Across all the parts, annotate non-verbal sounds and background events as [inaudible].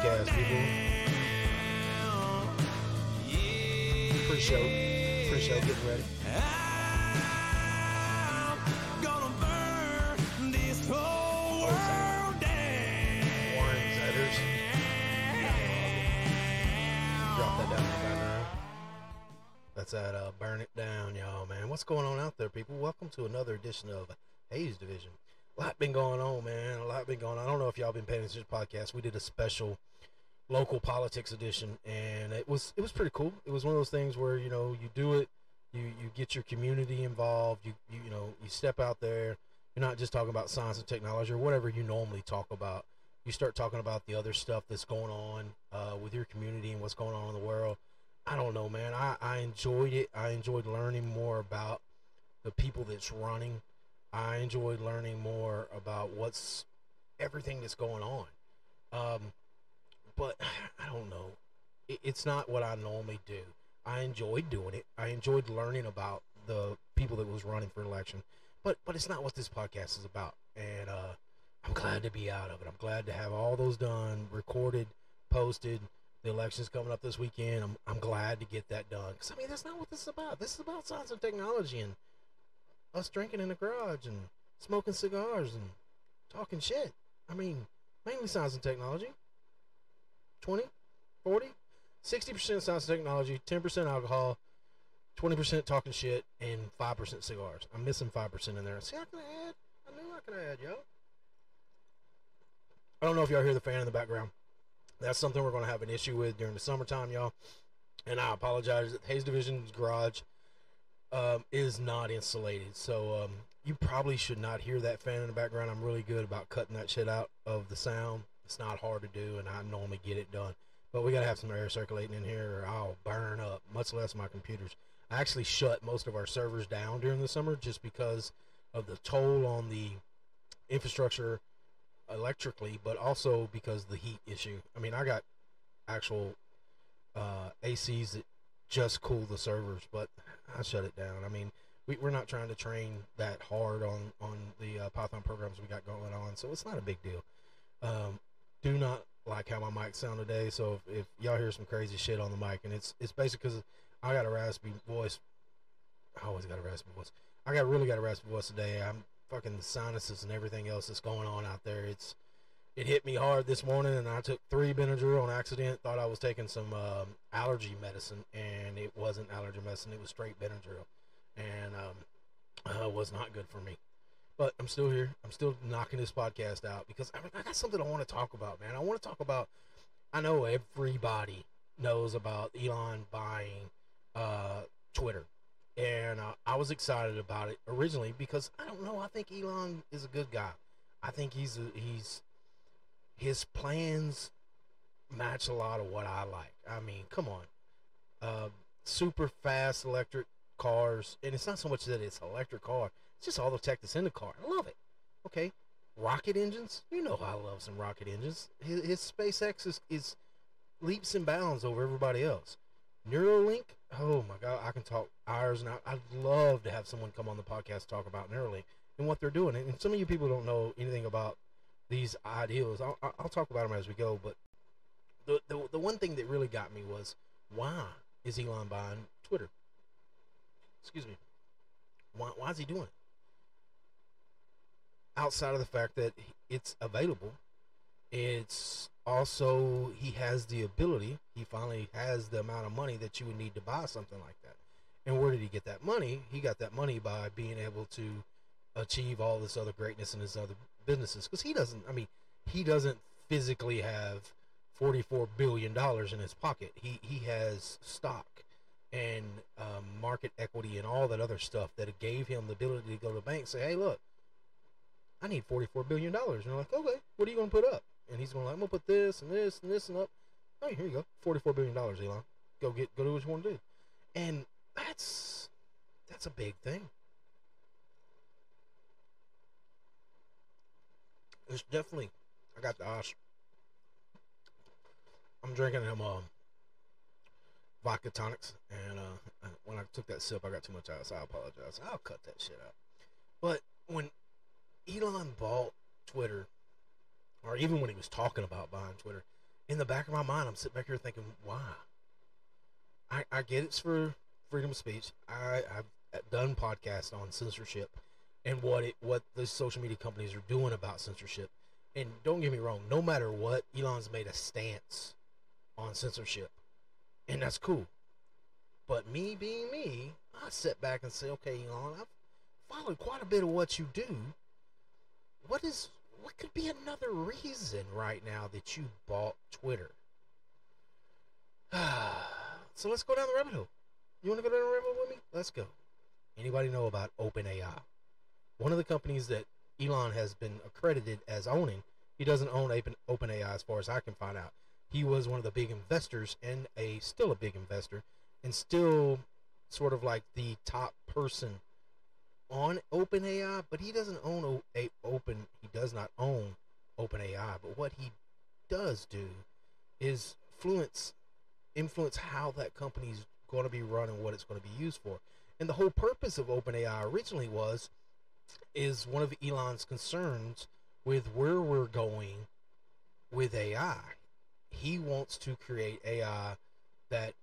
podcast, people. Getting ready. Drop that down in the background. That's that uh, burn it down, y'all, man. What's going on out there, people? Welcome to another edition of Hayes Division. A lot been going on, man. A lot been going on. I don't know if y'all been paying attention to the podcast. We did a special local politics edition, and it was it was pretty cool. It was one of those things where you know you do it, you you get your community involved. You you, you know you step out there. You're not just talking about science and technology or whatever you normally talk about. You start talking about the other stuff that's going on uh, with your community and what's going on in the world. I don't know, man. I, I enjoyed it. I enjoyed learning more about the people that's running. I enjoyed learning more about what's everything that's going on. Um, but [sighs] I don't know. It, it's not what I normally do. I enjoyed doing it. I enjoyed learning about the people that was running for election. But but it's not what this podcast is about. And uh, I'm glad to be out of it. I'm glad to have all those done, recorded, posted. The election's coming up this weekend. I'm I'm glad to get that done. Cause I mean that's not what this is about. This is about science and technology and us drinking in the garage and smoking cigars and talking shit. I mean, mainly science and technology. 20, 40, 60% science and technology, 10% alcohol, 20% talking shit, and 5% cigars. I'm missing 5% in there. See, I can add. I knew I could add, yo. I don't know if y'all hear the fan in the background. That's something we're going to have an issue with during the summertime, y'all. And I apologize. Hayes Division's garage um, is not insulated. So um, you probably should not hear that fan in the background. I'm really good about cutting that shit out of the sound. It's not hard to do, and I normally get it done. But we got to have some air circulating in here, or I'll burn up, much less my computers. I actually shut most of our servers down during the summer just because of the toll on the infrastructure electrically, but also because the heat issue. I mean, I got actual uh, ACs that just cool the servers, but I shut it down. I mean, we, we're not trying to train that hard on on the uh, Python programs we got going on, so it's not a big deal. Um, do not like how my mic sound today, so if, if y'all hear some crazy shit on the mic, and it's it's basically because I got a raspy voice. I always got a raspy voice. I got really got a raspy voice today. I'm fucking sinuses and everything else that's going on out there. It's it hit me hard this morning, and I took three Benadryl on accident. Thought I was taking some um, allergy medicine, and it wasn't allergy medicine. It was straight Benadryl, and um, uh, was not good for me. But I'm still here. I'm still knocking this podcast out because I, I got something I want to talk about, man. I want to talk about. I know everybody knows about Elon buying uh, Twitter, and uh, I was excited about it originally because I don't know. I think Elon is a good guy. I think he's a, he's his plans match a lot of what I like. I mean, come on, uh, super fast electric cars, and it's not so much that it's electric car; it's just all the tech that's in the car. I love it. Okay, rocket engines. You know I love some rocket engines. His, his SpaceX is, is leaps and bounds over everybody else. Neuralink. Oh my God, I can talk hours and. I'd love to have someone come on the podcast talk about Neuralink and what they're doing. And some of you people don't know anything about these ideals. I'll, I'll talk about them as we go. But the, the the one thing that really got me was why is Elon buying Twitter? Excuse me. Why why is he doing it? Outside of the fact that it's available, it's also he has the ability. He finally has the amount of money that you would need to buy something like that. And where did he get that money? He got that money by being able to achieve all this other greatness in his other businesses because he doesn't i mean he doesn't physically have 44 billion dollars in his pocket. He he has stock and um, market equity and all that other stuff that gave him the ability to go to the bank and say hey look i need 44 billion dollars. And they're like okay what are you going to put up? And he's going like i'm going to put this and this and this and up. Oh here you go. 44 billion dollars elon. Go get go do what you want to do. And that's that's a big thing it's definitely I got the ash. I'm drinking them um vodka tonics, and uh, when I took that sip, I got too much out, so I apologize. I'll cut that shit out. But when Elon bought Twitter, or even when he was talking about buying Twitter, in the back of my mind, I'm sitting back here thinking, why? I, I get it's for freedom of speech. I, I've done podcasts on censorship and what it what the social media companies are doing about censorship. And don't get me wrong, no matter what, Elon's made a stance on censorship. And that's cool. But me being me, I sit back and say, okay, Elon, I've followed quite a bit of what you do. What is what could be another reason right now that you bought Twitter? [sighs] so let's go down the rabbit hole. You want to go down the rabbit hole with me? Let's go. Anybody know about OpenAI? One of the companies that Elon has been accredited as owning. He doesn't own OpenAI as far as I can find out. He was one of the big investors and a still a big investor and still sort of like the top person on OpenAI, but he doesn't own a open. He does not own OpenAI, but what he does do is influence influence how that company's going to be run and what it's going to be used for. And the whole purpose of OpenAI originally was is one of Elon's concerns with where we're going with AI. He wants to create AI that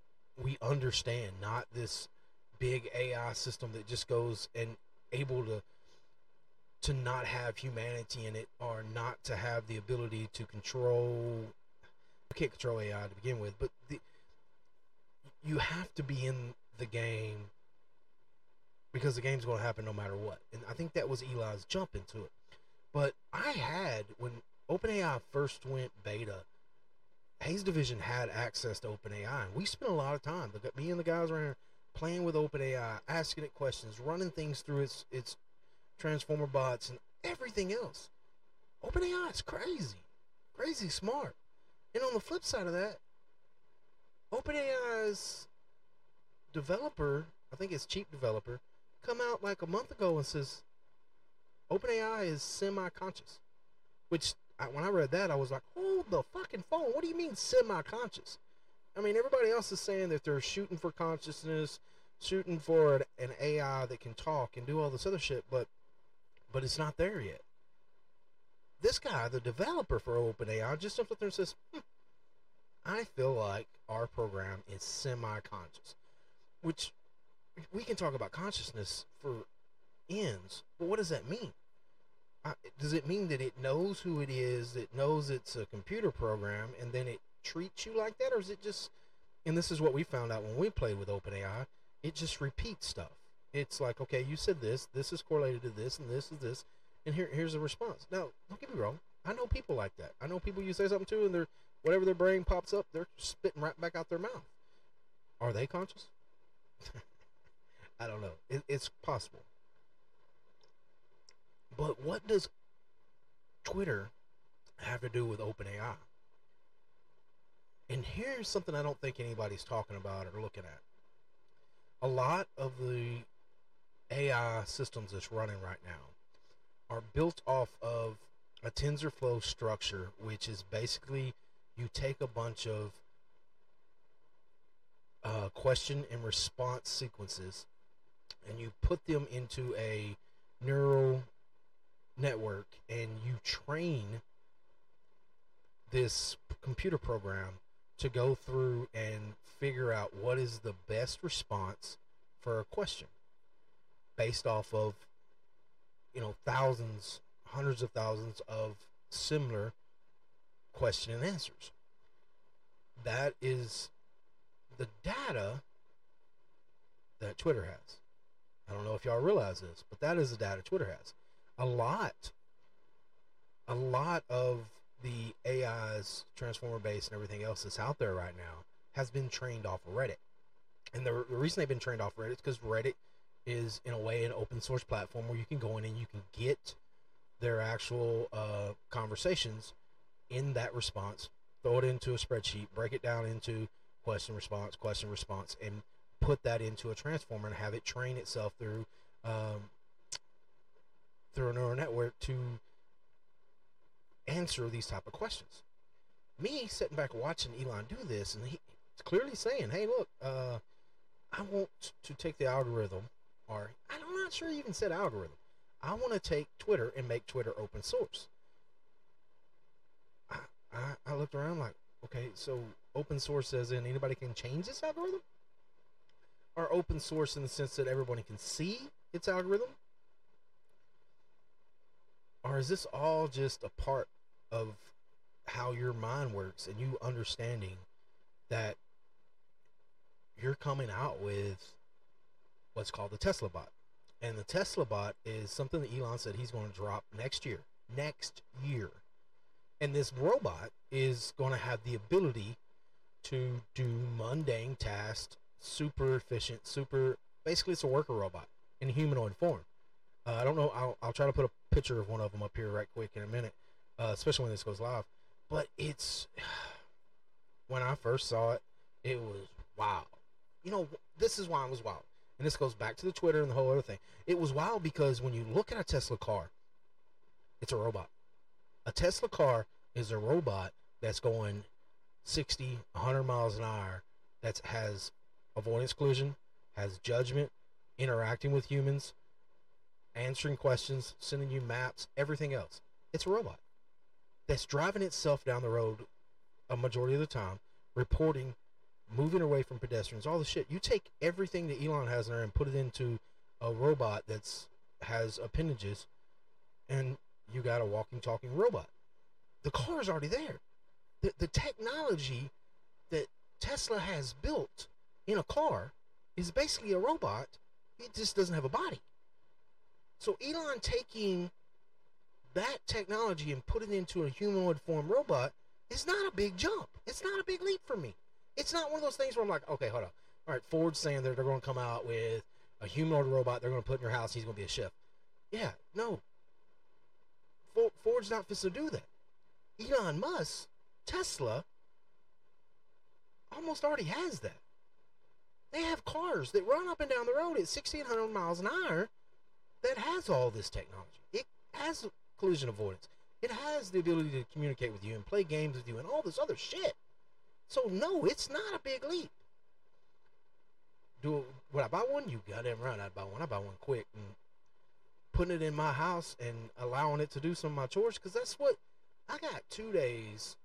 we understand, not this big AI system that just goes and able to to not have humanity in it or not to have the ability to control you can't control AI to begin with, but the, you have to be in the game because the game's going to happen no matter what. And I think that was Eli's jump into it. But I had when OpenAI first went beta, Hayes Division had access to OpenAI, and we spent a lot of time. Me and the guys around here playing with OpenAI, asking it questions, running things through its its transformer bots and everything else. OpenAI is crazy, crazy smart. And on the flip side of that, OpenAI's developer, I think it's cheap developer, come out like a month ago and says OpenAI is semi-conscious, which I, when I read that I was like, hold the fucking phone. What do you mean semi-conscious? I mean, everybody else is saying that they're shooting for consciousness, shooting for an, an AI that can talk and do all this other shit, but but it's not there yet. This guy, the developer for OpenAI, just jumps up there and says, hmm, "I feel like our program is semi-conscious," which we can talk about consciousness for ends, but what does that mean? does it mean that it knows who it is? It knows it's a computer program, and then it treats you like that, or is it just? And this is what we found out when we played with OpenAI. It just repeats stuff. It's like, okay, you said this. This is correlated to this, and this is this, and here here's a response. Now, don't get me wrong. I know people like that. I know people you say something to, and they're whatever their brain pops up, they're spitting right back out their mouth. Are they conscious? [laughs] I don't know. It, it's possible. But what does Twitter have to do with OpenAI? And here's something I don't think anybody's talking about or looking at. A lot of the AI systems that's running right now are built off of a TensorFlow structure, which is basically you take a bunch of uh, question and response sequences and you put them into a neural network and you train this computer program to go through and figure out what is the best response for a question based off of you know thousands hundreds of thousands of similar question and answers. That is the data that twitter has i don't know if y'all realize this but that is the data twitter has a lot a lot of the AI's transformer base and everything else that's out there right now has been trained off of Reddit. And the, the reason they've been trained off Reddit is because Reddit is, in a way, an open source platform where you can go in and you can get their actual uh, conversations in that response, throw it into a spreadsheet, break it down into question response, question response, and put that into a transformer and have it train itself through um, through a neural network to answer these type of questions. Me sitting back watching Elon do this, and he's clearly saying, "Hey, look, uh, I want to take the algorithm, or I'm not sure he even said algorithm. I want to take Twitter and make Twitter open source." I, I, looked around like, Okay, so open source as in anybody can change this algorithm? Or open source in the sense that everybody can see its algorithm? Or is this all just a part of how your mind works and you understanding that you're coming out with what's called the Tesla bot? And the Tesla bot is something that Elon said he's going to drop next year. Next year. And this robot is going to have the ability to do mundane tasks, super efficient, super. Basically, it's a worker robot in humanoid form. Uh, I don't know. I'll, I'll try to put a picture of one of them up here right quick in a minute, uh, especially when this goes live. But it's [sighs] when I first saw it, it was wow. You know, this is why it was wild. And this goes back to the Twitter and the whole other thing. It was wild because when you look at a Tesla car, it's a robot. A Tesla car is a robot that's going 60, 100 miles an hour that has avoidance collision, has judgment, interacting with humans, answering questions, sending you maps, everything else. It's a robot that's driving itself down the road a majority of the time, reporting, moving away from pedestrians, all the shit. You take everything that Elon has in there and put it into a robot that's has appendages, and you got a walking, talking robot. The car is already there. The, the technology that Tesla has built in a car is basically a robot. It just doesn't have a body. So Elon taking that technology and put it into a humanoid form robot is not a big jump. It's not a big leap for me. It's not one of those things where I'm like, okay, hold on. All right, Ford's saying that they're going to come out with a humanoid robot they're going to put in your house. He's going to be a chef. Yeah, no. Ford's not supposed to do that. Elon Musk, Tesla, almost already has that. They have cars that run up and down the road at 1600 miles an hour that has all this technology. It has collision avoidance. It has the ability to communicate with you and play games with you and all this other shit. So no, it's not a big leap. Do would I buy one? You got goddamn right, I'd buy one. I buy one quick and putting it in my house and allowing it to do some of my chores because that's what I got. Two days.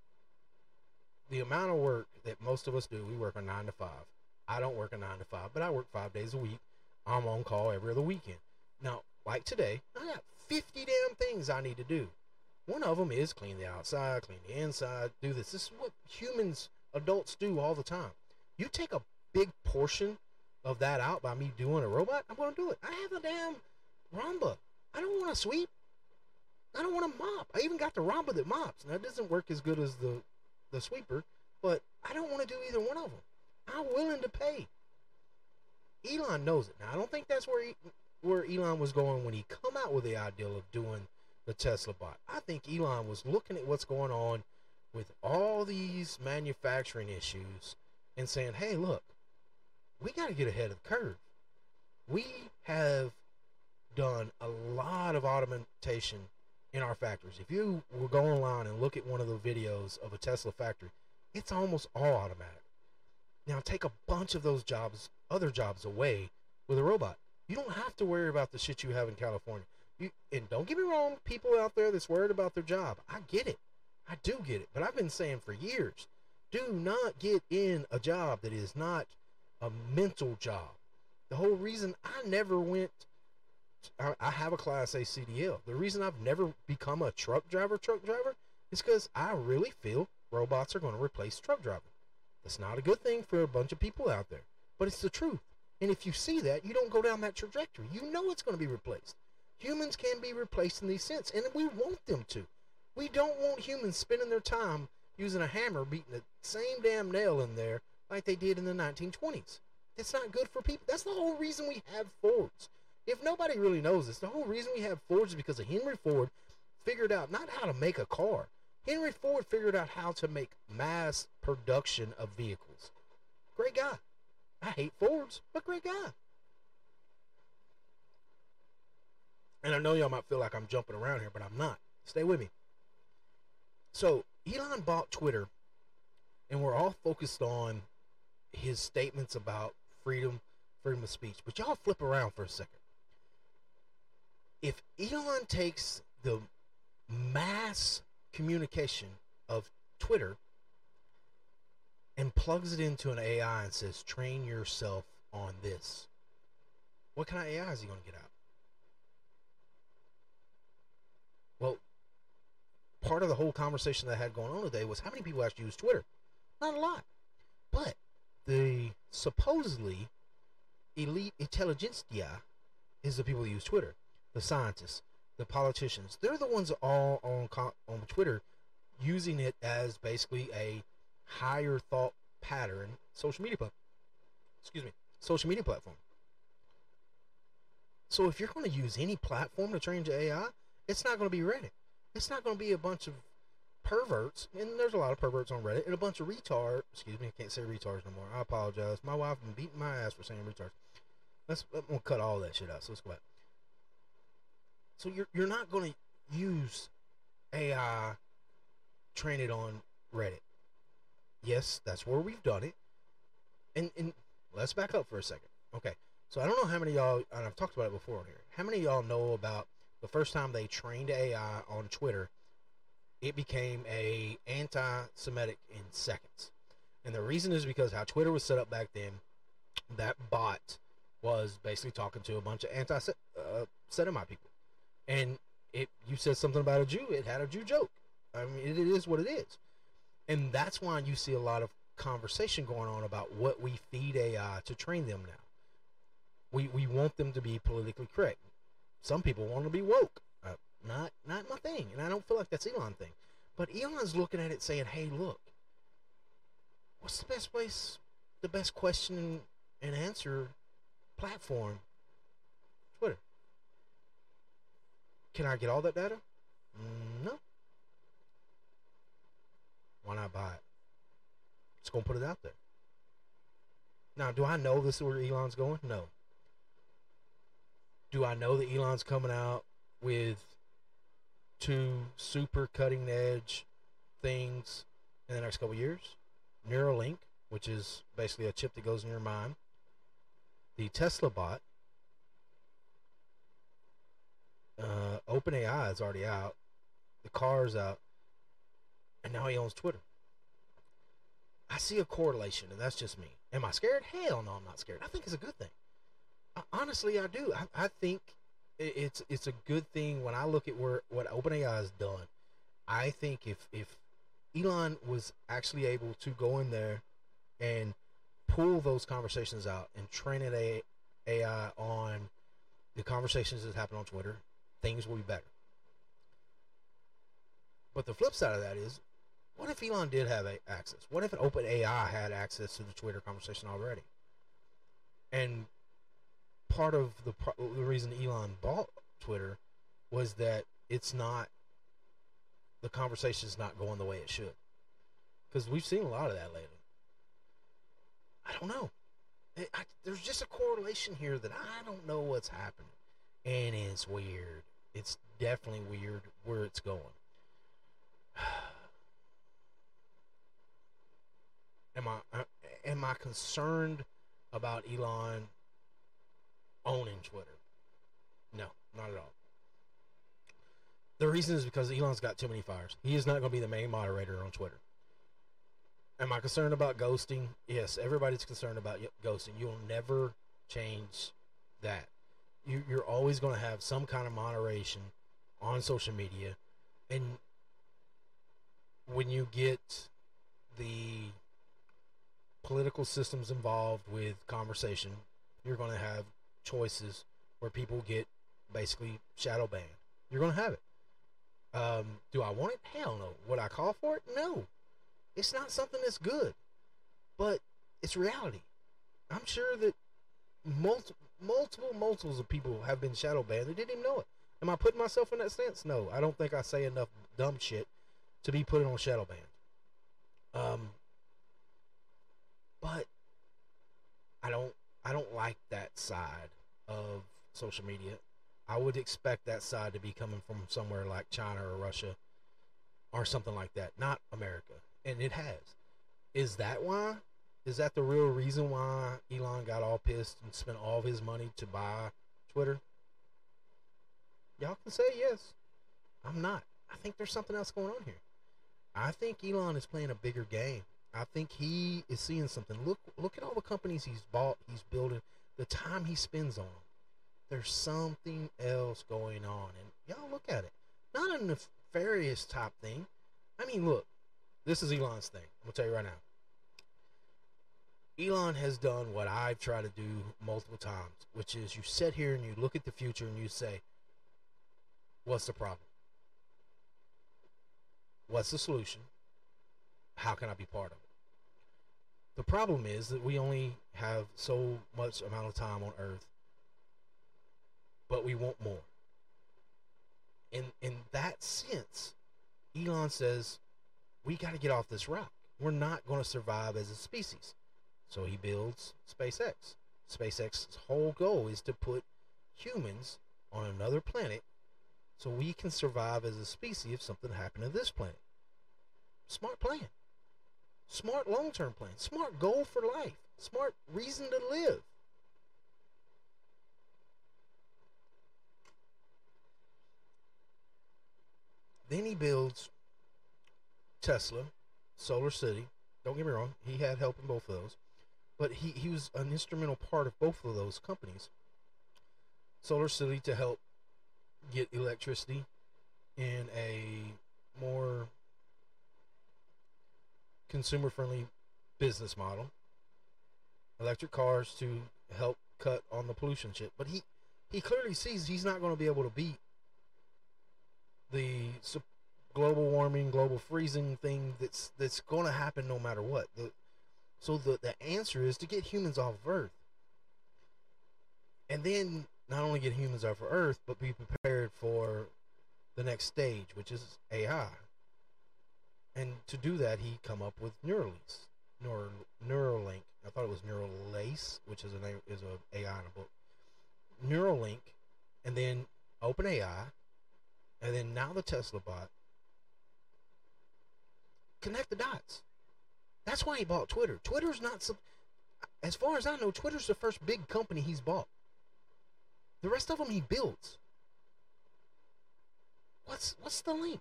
The amount of work that most of us do, we work a nine to five. I don't work a nine to five, but I work five days a week. I'm on call every other weekend. Now, like today, I got 50 damn things I need to do. One of them is clean the outside, clean the inside, do this. This is what humans, adults do all the time. You take a big portion of that out by me doing a robot, I'm going to do it. I have a damn Roomba. I don't want to sweep. I don't want to mop. I even got the Roomba that mops. Now, it doesn't work as good as the, the sweeper, but I don't want to do either one of them. I'm willing to pay. Elon knows it. Now, I don't think that's where he, where Elon was going when he come out with the idea of doing the Tesla bot. I think Elon was looking at what's going on with all these manufacturing issues and saying, "Hey, look, we got to get ahead of the curve. We have done a lot of automation in our factories. If you will go online and look at one of the videos of a Tesla factory, it's almost all automatic. Now take a bunch of those jobs, other jobs away with a robot. You don't have to worry about the shit you have in California. You, and don't get me wrong, people out there that's worried about their job, I get it. I do get it. But I've been saying for years, do not get in a job that is not a mental job. The whole reason I never went, I, I have a Class A CDL. The reason I've never become a truck driver, truck driver, is because I really feel robots are going to replace truck driving. That's not a good thing for a bunch of people out there, but it's the truth. And if you see that, you don't go down that trajectory. You know it's going to be replaced. Humans can be replaced in these sense, and we want them to. We don't want humans spending their time using a hammer beating the same damn nail in there like they did in the 1920s. That's not good for people. That's the whole reason we have Fords. If nobody really knows this, the whole reason we have Fords is because of Henry Ford figured out not how to make a car. Henry Ford figured out how to make mass production of vehicles. Great guy. I hate Fords, but great guy. And I know y'all might feel like I'm jumping around here, but I'm not. Stay with me. So, Elon bought Twitter, and we're all focused on his statements about freedom, freedom of speech. But y'all flip around for a second. If Elon takes the mass communication of Twitter and plugs it into an AI and says, train yourself on this, what kind of AI is he going to get out? Well, part of the whole conversation that I had going on today was how many people actually use Twitter? Not a lot. But the supposedly elite intelligentsia is the people who use Twitter, the scientists, the politicians. They're the ones all on on Twitter using it as basically a higher thought pattern social media platform. Excuse me, social media platform. So if you're going to use any platform to train your AI, it's not going to be Reddit. It's not going to be a bunch of perverts, and there's a lot of perverts on Reddit, and a bunch of retards. Excuse me, I can't say retards no more. I apologize. My wife been beating my ass for saying retards. Let's I'm cut all that shit out. So let's go back. So you're you're not going to use AI train it on Reddit. Yes, that's where we've done it. And and let's back up for a second. Okay. So I don't know how many y'all and I've talked about it before here. How many y'all know about the first time they trained AI on Twitter? It became a anti-Semitic in seconds. And the reason is because how Twitter was set up back then, that bot was basically talking to a bunch of anti-Semite uh, people, and it you said something about a Jew, it had a Jew joke. I mean, it, it is what it is, and that's why you see a lot of conversation going on about what we feed AI to train them now. We we want them to be politically correct. Some people want to be woke. Uh, not not my thing, and I don't feel like that's Elon thing. But Elon's looking at it saying, "Hey, look, what's the best place, the best question and answer platform, Twitter. Can I get all that data? Mm, no. Why not buy it? Just gonna put it out there. Now, do I know this is where Elon's going? No. Do I know that Elon's coming out with two super cutting edge things in the next couple years? Neuralink, which is basically a chip that goes in your mind, the Tesla bot. Uh, OpenAI is already out. The car is out. And now he owns Twitter. I see a correlation, and that's just me. Am I scared? Hell no, I'm not scared. I think it's a good thing. I, honestly, I do. I, I think it's it's a good thing when I look at where what OpenAI has done. I think if if Elon was actually able to go in there and pull those conversations out and train an AI on the conversations that happen on Twitter, things will be better. But the flip side of that is, what if Elon did have access? What if an open AI had access to the Twitter conversation already? And part of the the reason Elon bought Twitter was that it's not the conversation is not going the way it should. Because we've seen a lot of that lately. I don't know. It, I, there's just a correlation here that I don't know what's happening, and it's weird. It's definitely weird where it's going. [sighs] am I uh, am I concerned about Elon owning Twitter? No, not at all. The reason is because Elon's got too many fires. He is not going to be the main moderator on Twitter. Am I concerned about ghosting? Yes, everybody's concerned about ghosting. You'll never change that. You, you're always going to have some kind of moderation on social media. And when you get the political systems involved with conversation, you're going to have choices where people get basically shadow banned. You're going to have it. Um, do I want it? Hell no. Would I call for it? No. It's not something that's good, but it's reality. I'm sure that multiple, multiple, multiples of people have been shadow banned. They didn't even know it. Am I putting myself in that stance? No, I don't think I say enough dumb shit to be put on shadow ban. Um, but I don't, I don't like that side of social media. I would expect that side to be coming from somewhere like China or Russia or something like that, not America and it has. Is that why? Is that the real reason why Elon got all pissed and spent all of his money to buy Twitter? Y'all can say yes. I'm not. I think there's something else going on here. I think Elon is playing a bigger game. I think he is seeing something. Look, look at all the companies he's bought, he's building, the time he spends on. them. There's something else going on, and y'all look at it. Not a nefarious type thing. I mean, look, this is Elon's thing. I'm gonna tell you right now. Elon has done what I've tried to do multiple times, which is you sit here and you look at the future and you say, What's the problem? What's the solution? How can I be part of it? The problem is that we only have so much amount of time on earth, but we want more. In in that sense, Elon says we got to get off this rock. We're not going to survive as a species. So he builds SpaceX. SpaceX's whole goal is to put humans on another planet so we can survive as a species if something happened to this planet. Smart plan. Smart long term plan. Smart goal for life. Smart reason to live. Then he builds Tesla, Solar City. Don't get me wrong, he had help in both of those. But he, he was an instrumental part of both of those companies. Solar City to help get electricity in a more consumer friendly business model. Electric cars to help cut on the pollution shit. But he, he clearly sees he's not going to be able to beat the global warming, global freezing thing that's that's going to happen no matter what. The, so the the answer is to get humans off of Earth, and then not only get humans off of Earth, but be prepared for the next stage, which is AI. And to do that, he come up with Neuralink. Neural, Neuralink. I thought it was Neuralace, which is a name is a AI in a book. Neuralink, and then OpenAI, and then now the Tesla bot, connect the dots. That's why he bought Twitter. Twitter's not some, as far as I know, Twitter's the first big company he's bought. The rest of them he builds. What's what's the link?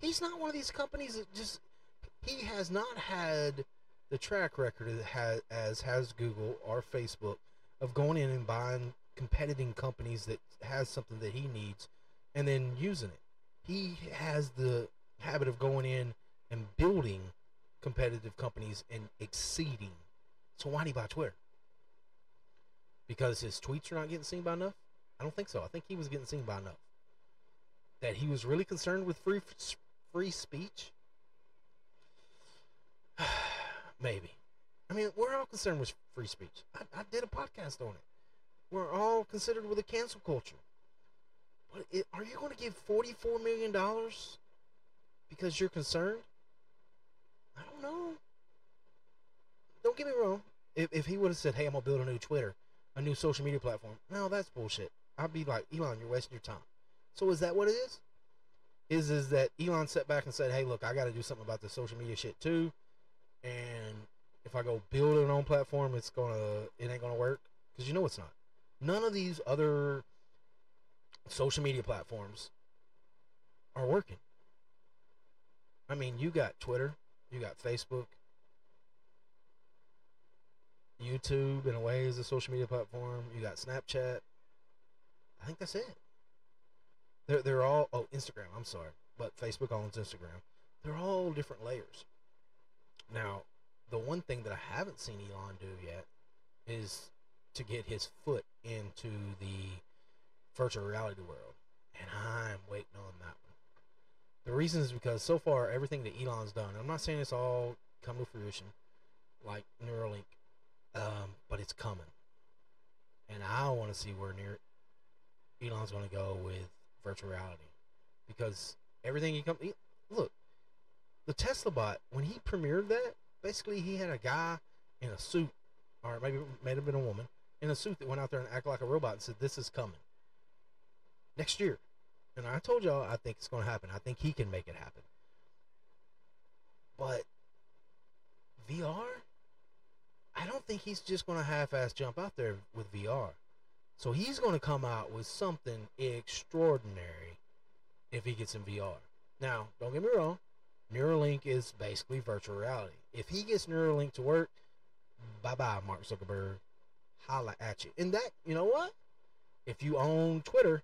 He's not one of these companies that just he has not had the track record has, as has Google or Facebook of going in and buying competing companies that has something that he needs and then using it. He has the habit of going in and building competitive companies and exceeding. So why did he buy Twitter? Because his tweets are not getting seen by enough? I don't think so. I think he was getting seen by enough. That he was really concerned with free free speech? [sighs] Maybe. I mean, we're all concerned with free speech. I, I, did a podcast on it. We're all considered with a cancel culture. But it, are you going to give $44 million because you're concerned? I don't know. Don't get me wrong. If, if he would have said, hey, I'm going to build a new Twitter, a new social media platform, no, that's bullshit. I'd be like, Elon, you're wasting your time. So is that what it is? Is is that Elon sat back and said, hey, look, I got to do something about the social media shit too. And if I go build an own platform, it's going to, it ain't going to work. Because you know it's not. None of these other social media platforms are working. I mean, you got Twitter, you got Facebook, YouTube in a way is a social media platform. You got Snapchat. I think that's it. They're they're all oh Instagram. I'm sorry, but Facebook owns Instagram. They're all different layers. Now, the one thing that I haven't seen Elon do yet is to get his foot into the virtual reality world, and I'm waiting on that. The reason is because so far everything that Elon's done, I'm not saying it's all come to fruition, like Neuralink, um, but it's coming, and I want to see where near Elon's going to go with virtual reality because everything he come look the Tesla bot when he premiered that basically he had a guy in a suit or maybe it may have been a woman in a suit that went out there and acted like a robot and said this is coming. Next year and I told y'all I think it's going to happen I think he can make it happen but VR I don't think he's just going to half-ass jump out there with VR so he's going to come out with something extraordinary if he gets in VR. Now, don't get me wrong. Neuralink is basically virtual reality. If he gets Neuralink to work, bye bye, Mark Zuckerberg. Holla at you. And that, you know what? If you own Twitter,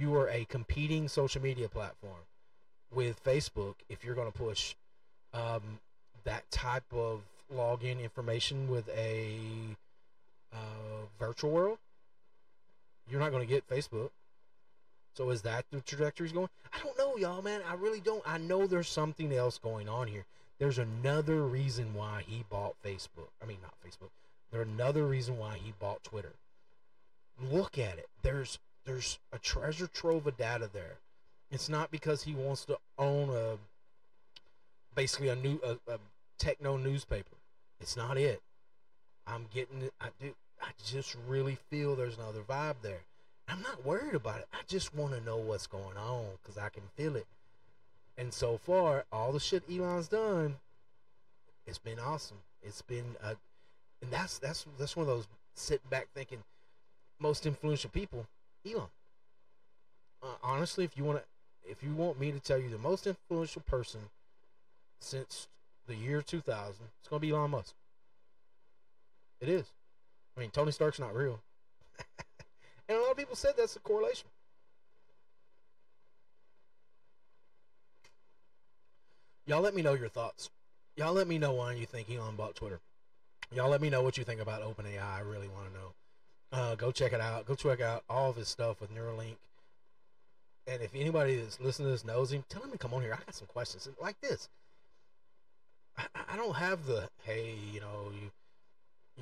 you are a competing social media platform with Facebook. If you're going to push um, that type of login information with a uh, virtual world, you're not going to get Facebook. So is that the trajectory's going? I don't know, y'all, man. I really don't. I know there's something else going on here. There's another reason why he bought Facebook. I mean, not Facebook. There's another reason why he bought Twitter. Look at it. There's there's a treasure trove of data there. It's not because he wants to own a basically a new a, a techno newspaper. It's not it. I'm getting it. I do. I just really feel there's another vibe there. I'm not worried about it. I just want to know what's going on because I can feel it. And so far, all the shit Elon's done, it's been awesome. It's been, uh, and that's that's that's one of those sitting back thinking, most influential people, Elon. Uh, honestly, if you want to, if you want me to tell you the most influential person since the year 2000, it's gonna be Elon Musk. It is. I mean, Tony Stark's not real. [laughs] and a lot of people said that's a correlation. Y'all let me know your thoughts. Y'all let me know why you think Elon bought Twitter. Y'all let me know what you think about OpenAI. I really want to know. Uh, go check it out. Go check out all of his stuff with Neuralink. And if anybody that's listening to this knows him, tell him to come on here. I got some questions like this. I, I don't have the hey, you know, you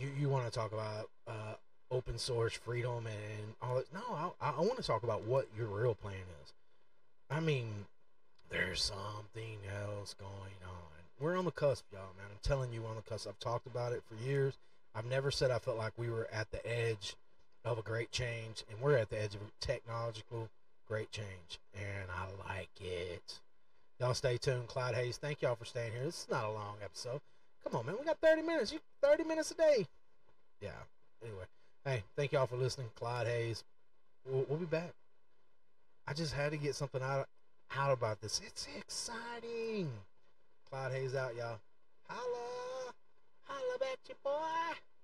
you you want to talk about uh, open source freedom and all that. No, I, I want to talk about what your real plan is. I mean, there's something else going on. We're on the cusp, y'all, man. I'm telling you, we're on the cusp. I've talked about it for years. I've never said I felt like we were at the edge of a great change, and we're at the edge of a technological great change, and I like it. Y'all stay tuned. Clyde Hayes, thank y'all for staying here. This is not a long episode. Come on, man. We got 30 minutes. You 30 minutes a day. Yeah. Anyway, hey, thank y'all for listening. Clyde Hayes. We'll, we'll be back. I just had to get something out out about this. It's exciting. Clyde Hayes out, y'all. Holla. Holla at you, boy.